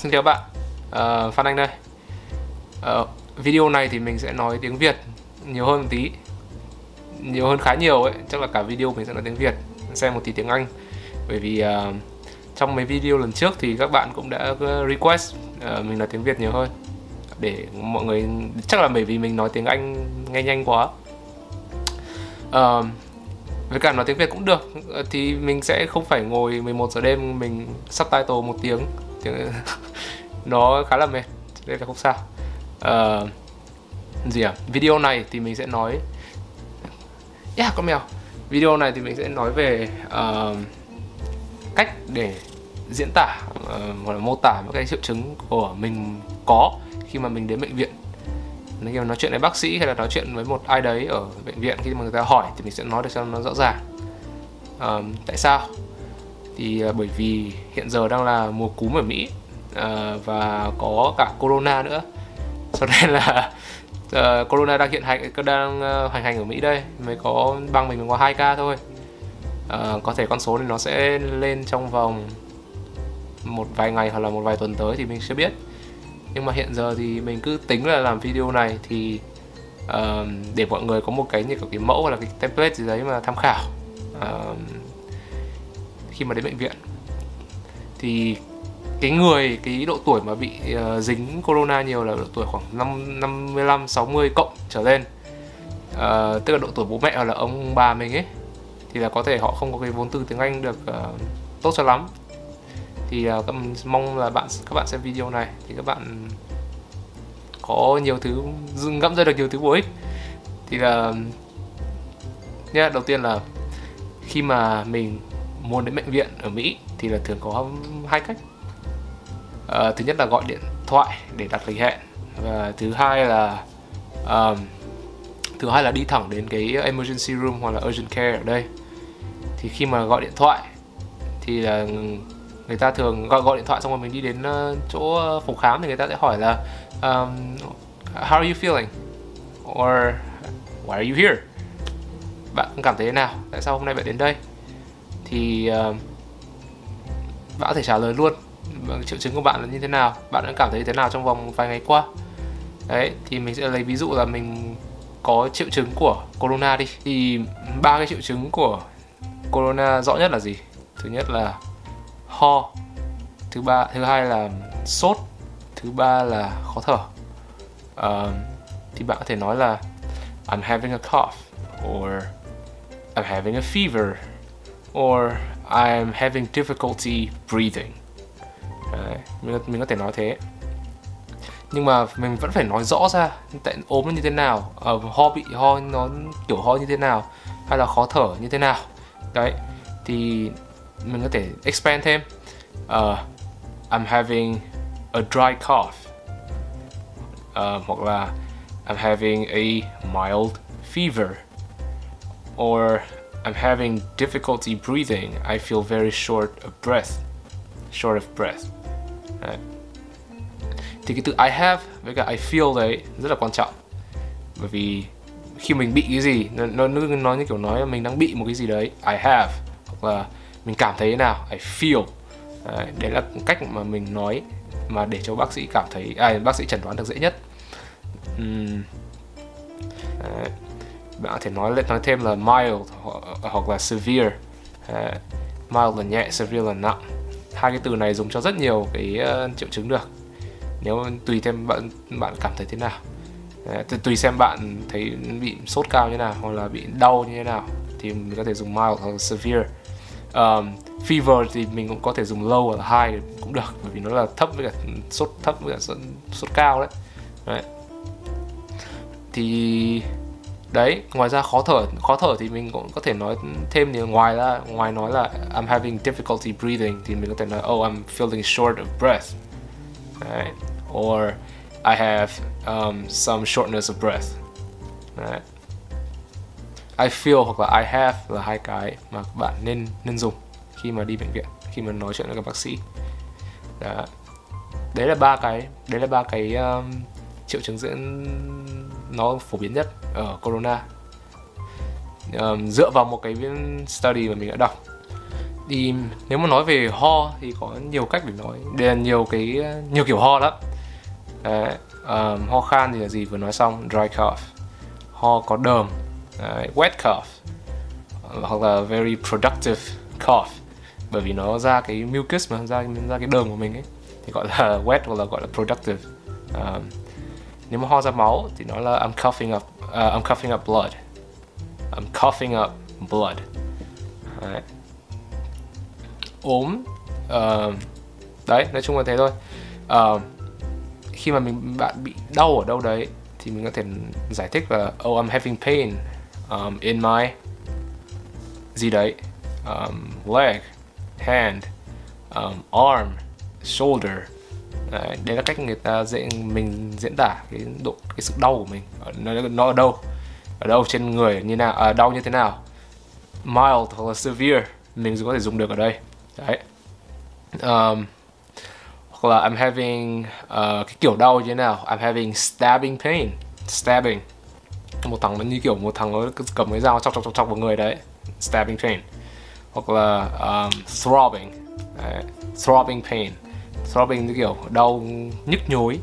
Xin chào bạn, uh, Phan Anh đây. Uh, Video này thì mình sẽ nói tiếng Việt nhiều hơn một tí. Nhiều hơn khá nhiều ấy, chắc là cả video mình sẽ nói tiếng Việt Xem một tí tiếng Anh. Bởi vì uh, trong mấy video lần trước thì các bạn cũng đã request uh, mình nói tiếng Việt nhiều hơn. Để mọi người, chắc là bởi vì mình nói tiếng Anh nghe nhanh quá. Uh, với cả nói tiếng Việt cũng được. Thì mình sẽ không phải ngồi 11 giờ đêm mình subtitle một tiếng nó khá là mệt đây là không sao. Uh, gì à? Video này thì mình sẽ nói. Yeah con mèo. Video này thì mình sẽ nói về uh, cách để diễn tả ờ, uh, hoặc là mô tả những cái triệu chứng của mình có khi mà mình đến bệnh viện. Nếu mà nói chuyện với bác sĩ hay là nói chuyện với một ai đấy ở bệnh viện khi mà người ta hỏi thì mình sẽ nói được cho nó rõ ràng. Uh, tại sao? Thì à, bởi vì hiện giờ đang là mùa cúm ở Mỹ uh, và có cả corona nữa. Cho nên là uh, corona đang hiện hành đang uh, hành hành ở Mỹ đây mới có bang mình có 2 ca thôi. Uh, có thể con số này nó sẽ lên trong vòng một vài ngày hoặc là một vài tuần tới thì mình sẽ biết. Nhưng mà hiện giờ thì mình cứ tính là làm video này thì uh, để mọi người có một cái như cái mẫu hoặc là cái template gì đấy mà tham khảo. Uh, khi mà đến bệnh viện. Thì cái người cái độ tuổi mà bị uh, dính corona nhiều là độ tuổi khoảng 5 55 60 cộng trở lên. Uh, tức là độ tuổi bố mẹ hoặc là ông bà mình ấy thì là có thể họ không có cái vốn từ tiếng Anh được uh, tốt cho lắm. Thì uh, mong là bạn các bạn xem video này thì các bạn có nhiều thứ ngẫm ra được nhiều thứ bổ ích. Thì là nhá đầu tiên là khi mà mình muốn đến bệnh viện ở Mỹ thì là thường có hai cách. Uh, thứ nhất là gọi điện thoại để đặt lịch hẹn và thứ hai là um, thứ hai là đi thẳng đến cái emergency room hoặc là urgent care ở đây. Thì khi mà gọi điện thoại thì là người ta thường gọi gọi điện thoại xong rồi mình đi đến ờ, chỗ phòng khám thì người ta sẽ hỏi là um, how are you feeling? Or why are you here? Bạn cảm thấy thế nào? Tại sao hôm nay bạn đến đây? Thì uh, bạn có thể trả lời luôn triệu chứng của bạn là như thế nào bạn đã cảm thấy thế nào trong vòng vài ngày qua. Đấy thì mình sẽ lấy ví dụ là mình có triệu chứng của corona đi. Thì ba cái triệu chứng của corona rõ nhất là gì? Thứ nhất là ho thứ ba thứ hai là sốt thứ ba là khó thở. Uh, thì bạn có thể nói là I'm having a cough or I'm having a fever or I'm having difficulty breathing. Đấy, mình, mình có thể nói thế. Nhưng mà mình vẫn phải nói rõ ra tại ốm như thế nào uh, ho bị ho nó kiểu ho như thế nào hay là khó thở như thế nào. Đấy thì mình có thể expand thêm. Uh, I'm having a dry cough. Uh, hoặc là I'm having a mild fever. Or I'm having difficulty breathing I feel very short of breath short of breath đấy. thì cái từ I have với cả I feel đấy rất là quan trọng bởi vì khi mình bị cái gì nó, nó, nó như kiểu nói là mình đang bị một cái gì đấy I have hoặc là mình cảm thấy thế nào I feel đấy, đấy là cách mà mình nói mà để cho bác sĩ cảm thấy à, bác sĩ chẩn đoán được dễ nhất uhm. đấy bạn có thể nói nói thêm là mild hoặc, hoặc là severe. Uh, mild là nhẹ severe là nặng. Hai cái từ này dùng cho rất nhiều cái uh, triệu chứng được. Nếu tùy thêm bạn bạn cảm thấy thế nào. Uh, tùy xem bạn thấy bị sốt cao như nào hoặc là bị đau như thế nào thì mình có thể dùng mild hoặc severe. Um, fever thì mình cũng có thể dùng low hoặc là high cũng được bởi vì nó là thấp với cả sốt thấp với cả sốt, sốt cao đấy. đấy. Thì đấy ngoài ra khó thở khó thở thì mình cũng có thể nói thêm thì ngoài ra ngoài nói là I'm having difficulty breathing thì mình có thể nói oh I'm feeling short of breath right? or I have um, some shortness of breath right? I feel hoặc là I have là hai cái mà bạn nên nên dùng khi mà đi bệnh viện khi mà nói chuyện với các bác sĩ Đó. đấy là ba cái đấy là ba cái um, triệu chứng diễn nó phổ biến nhất ở corona. Um, dựa vào một cái study mà mình đã đọc. Thì nếu mà nói về ho thì có nhiều cách để nói để nhiều cái nhiều kiểu ho lắm. Đấy, um, ho khan thì là gì? Vừa nói xong dry cough. Ho có đờm Đấy, wet cough ờ, hoặc là very productive cough. Bởi vì nó ra cái mucus mà ra ra cái đờm của mình ấy thì gọi là wet hoặc là gọi là productive. Um, nếu mà ho ra máu thì nó là I'm coughing up uh, I'm coughing up blood. I'm coughing up blood. Đấy. ốm uh, đấy nói chung là thế thôi. Uh, khi mà mình bạn bị đau ở đâu đấy thì mình có thể giải thích là oh I'm having pain um, in my gì đấy um, leg hand um, arm shoulder đấy, đấy là cách người ta dễ mình diễn tả cái độ cái sự đau của mình. Nó nó ở đâu? Ở đâu? Trên người như nào? À, đau như thế nào? Mild hoặc là severe mình có thể dùng được ở đây. Đấy. Um, hoặc là I'm having uh, cái kiểu đau như thế nào? I'm having stabbing pain stabbing. Một thằng nó như kiểu một thằng nó cầm cái dao chọc chọc chọc chọc vào người đấy stabbing pain. Hoặc là um, throbbing. Đấy. throbbing pain throbbing như kiểu đau nhức nhối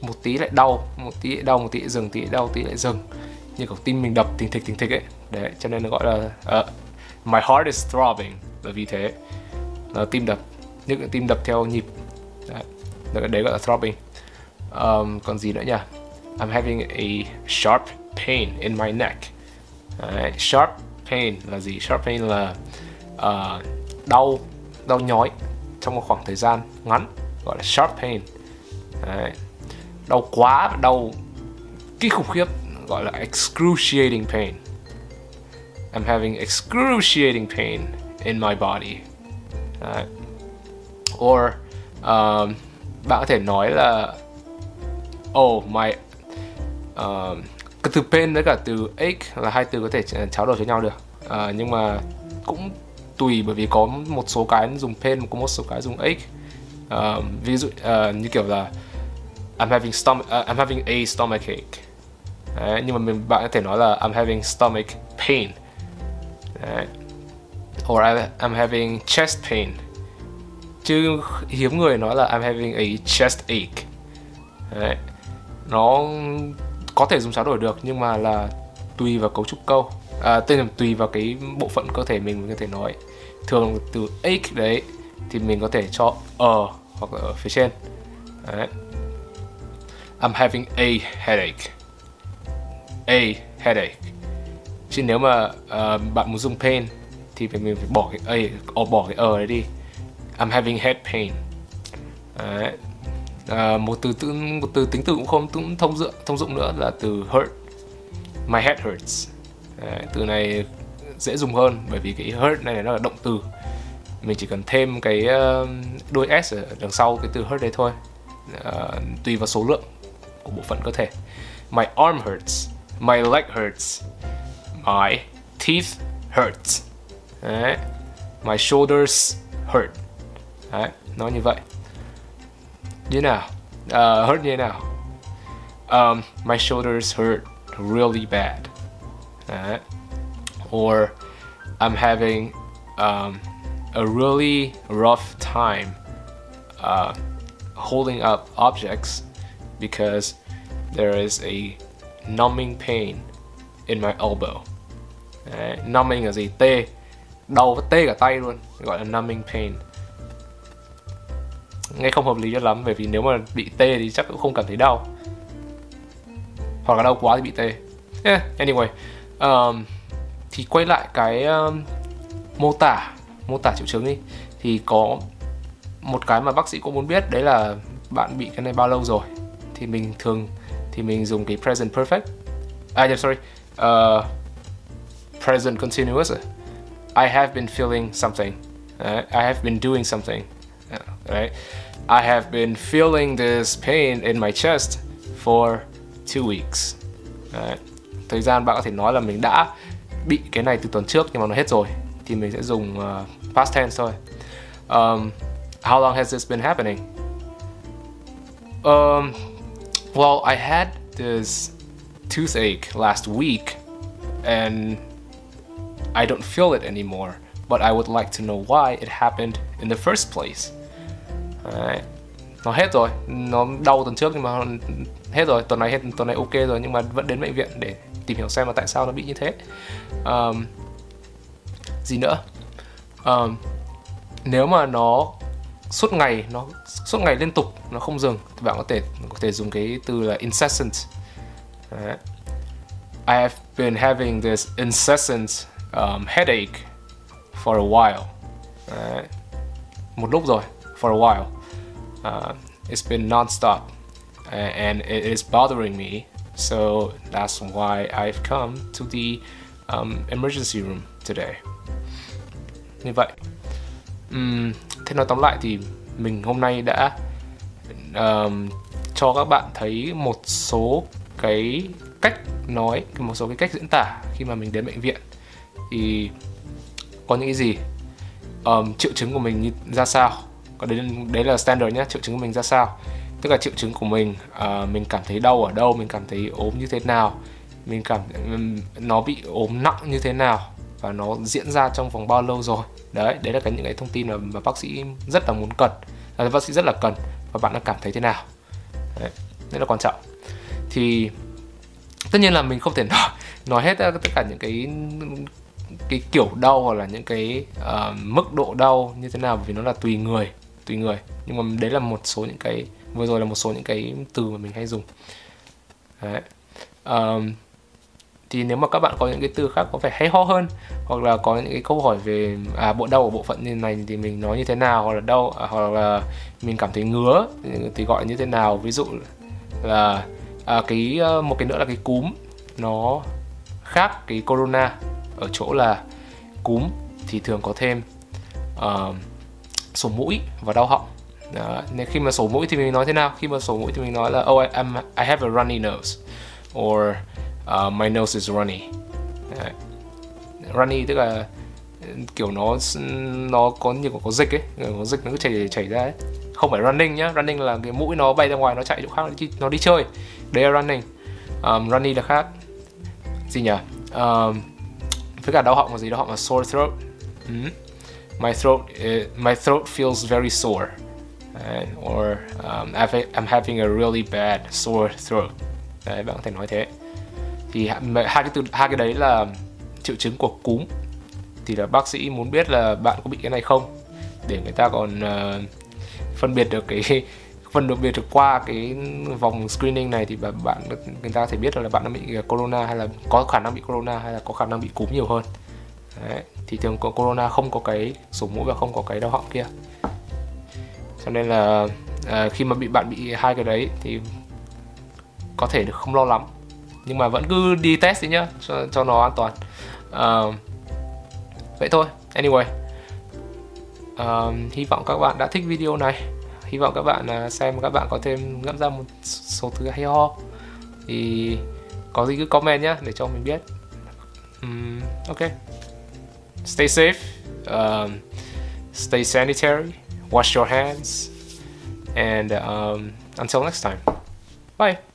một tí lại đau một tí lại đau một tí lại dừng tí lại đau tí lại dừng. Như kiểu tim mình đập thình thịch thình thịch ấy. Đấy cho nên nó gọi là uh, my heart is throbbing. Là vì thế là tim đập những tim đập theo nhịp. Đấy, đấy gọi là throbbing. Um, còn gì nữa nhỉ? I'm having a sharp pain in my neck. Đấy, sharp pain là gì? Sharp pain là uh, đau đau nhói trong một khoảng thời gian ngắn gọi là sharp pain. Đấy. đau quá đau kinh khủng khiếp gọi là excruciating pain. I'm having excruciating pain in my body. Đấy. or um, bạn có thể nói là oh my um, cái từ pain với cả từ ache là hai từ có thể trao đổi với nhau được. Uh, nhưng mà cũng tùy bởi vì có một số cái dùng pain có một số cái dùng ache uh, ví dụ uh, như kiểu là I'm having stomach uh, ờ, I'm having a stomach ache Đấy, nhưng mà mình bạn có thể nói là I'm having stomach pain. Đấy. or I'm having chest pain. Chứ hiếm người nói là I'm having a chest ache. Đấy. nó có thể dùng trao đổi được nhưng mà là tùy vào cấu trúc câu. À, tên là tùy vào cái bộ phận cơ thể mình mình có thể nói. Thường từ ache đấy thì mình có thể cho ở hoặc là ở phía trên. Đấy. I'm having a headache. A headache. Chứ nếu mà uh, bạn muốn dùng pain thì phải mình phải bỏ cái a ờ, bỏ cái ở đấy đi. I'm having head pain. Đấy. À, một từ tự một từ tính từ cũng không cũng thông dụng thông dụng nữa là từ hurt. My head hurts. Đấy, từ này dễ dùng hơn bởi vì cái hurt này nó là động từ mình chỉ cần thêm cái ờ, đuôi s ở đằng sau cái từ hurt đấy thôi. Uh, tùy vào số lượng của bộ phận cơ thể. My arm hurts. My leg hurts. My teeth hurts đấy. my shoulders hurt. Đấy nó như vậy. Như nào? Uh, hurt như thế nào? Um, my shoulders hurt really bad. Đấy. or I'm having um, a really rough time uh, holding up objects because there is a numbing pain in my elbow. Đấy, numbing là gì? Tê, đau và tê cả tay luôn, gọi là numbing pain. Nghe không hợp lý cho lắm bởi vì nếu mà bị tê thì chắc cũng không cảm thấy đau. Hoặc là đau quá thì bị tê. Yeah, anyway, um, thì quay lại cái um, mô tả mô tả triệu chứng đi. Thì có một cái mà bác sĩ cũng muốn biết đấy là bạn bị cái này bao lâu rồi? Thì mình thường thì mình dùng cái present perfect. À yeah, sorry uh, present continuous I have been feeling something. I have been doing something. Right I have been feeling this pain in my chest for two weeks. Uh, thời gian bạn có thể nói là mình đã bị cái này từ tuần trước nhưng mà nó hết rồi. Thì mình sẽ dùng uh, past tense thôi. Um, how long has this been happening? Um, well, I had this toothache last week, and I don't feel it anymore. but I would like to know why it happened in the first place. Đấy. Nó hết rồi, nó đau tuần trước nhưng mà hết rồi, tuần này hết tuần này ok rồi nhưng mà vẫn đến bệnh viện để tìm hiểu xem là tại sao nó bị như thế. Um, gì nữa? Um, nếu mà nó suốt ngày nó suốt ngày liên tục nó không dừng thì bạn có thể có thể dùng cái từ là incessant. Đấy. I have been having this incessant um, headache for a while. Đấy. một lúc rồi for a while. Uh, it's been non-stop and it is bothering me. So that's why I've come to the um, emergency room today như vậy. Uhm, thế nói tóm lại thì mình hôm nay đã uh, cho các bạn thấy một số cái cách nói một số cái cách diễn tả khi mà mình đến bệnh viện. Thì có những cái gì? Um, triệu chứng của mình như ra sao? Có đấy đấy là standard nhé triệu chứng của mình ra sao? Tức là triệu chứng của mình uh, mình cảm thấy đau ở đâu mình cảm thấy ốm như thế nào? Mình cảm nó bị ốm nặng như thế nào? Và nó diễn ra trong vòng bao lâu rồi? Đấy đấy là cái những cái thông tin mà, mà bác sĩ rất là muốn cần. Là bác sĩ rất là cần. Và bạn đã cảm thấy thế nào? Đấy, rất là quan trọng. Thì tất nhiên là mình không thể nói nói hết tất cả những cái cái kiểu đau hoặc là những cái uh, mức độ đau như thế nào vì nó là tùy người tùy người. Nhưng mà đấy là một số những cái vừa rồi là một số những cái từ mà mình hay dùng. Đấy. Um, thì nếu mà các bạn có những cái từ khác có vẻ hay ho hơn hoặc là có những cái câu hỏi về à bộ đau ở bộ phận như này thì mình nói như thế nào hoặc là đau à, hoặc là mình cảm thấy ngứa thì gọi như thế nào. Ví dụ là à, cái ờ, một cái nữa là cái cúm nó khác cái corona ở chỗ là cúm thì thường có thêm uh, sổ mũi và đau họng. Đó. nên khi mà sổ mũi thì mình nói thế nào? Khi mà sổ mũi thì mình nói là oh I, I'm, I have a runny nose. Or uh, my nose is runny. Đấy. runny tức là kiểu nó nó có như có dịch ấy. Có dịch nó cứ chảy chảy ra ấy. Không phải running nhá. Running là cái mũi nó bay ra ngoài nó chạy chỗ khác nó đi, nó đi chơi. Đấy là running. Um, runny là khác. Gì nhỉ? Um, với cả đau họng là gì? Đau họng là sore throat. Mm. my throat uh, my throat feels very sore. Uh, or um, I'm having a really bad sore throat. Đấy bạn có thể nói thế thì hai cái từ hai cái đấy là triệu chứng của cúm. Thì là bác sĩ muốn biết là bạn có bị cái này không? Để người ta còn uh, phân biệt được cái phân được biệt được qua cái vòng screening này thì bạn người ta có thể biết là bạn đã bị ờ, corona hay là có khả năng bị corona hay là có khả năng bị cúm nhiều hơn. Đấy. thì thường có corona không có cái sổ mũi và không có cái đau họng kia. Cho nên là à, khi mà bị bạn bị hai cái đấy thì có thể được không lo lắm nhưng mà vẫn cứ đi test đi nhá cho, cho nó an toàn. Uh, vậy thôi. Anyway uh, hy vọng các bạn đã thích video này. Hy vọng các bạn à, xem các bạn có thêm ngẫm ra một số thứ hay ho. Thì có gì cứ comment nhá để cho mình biết. Um, ok. Stay safe. Um, stay sanitary. Wash your hands. And um, until next time. Bye.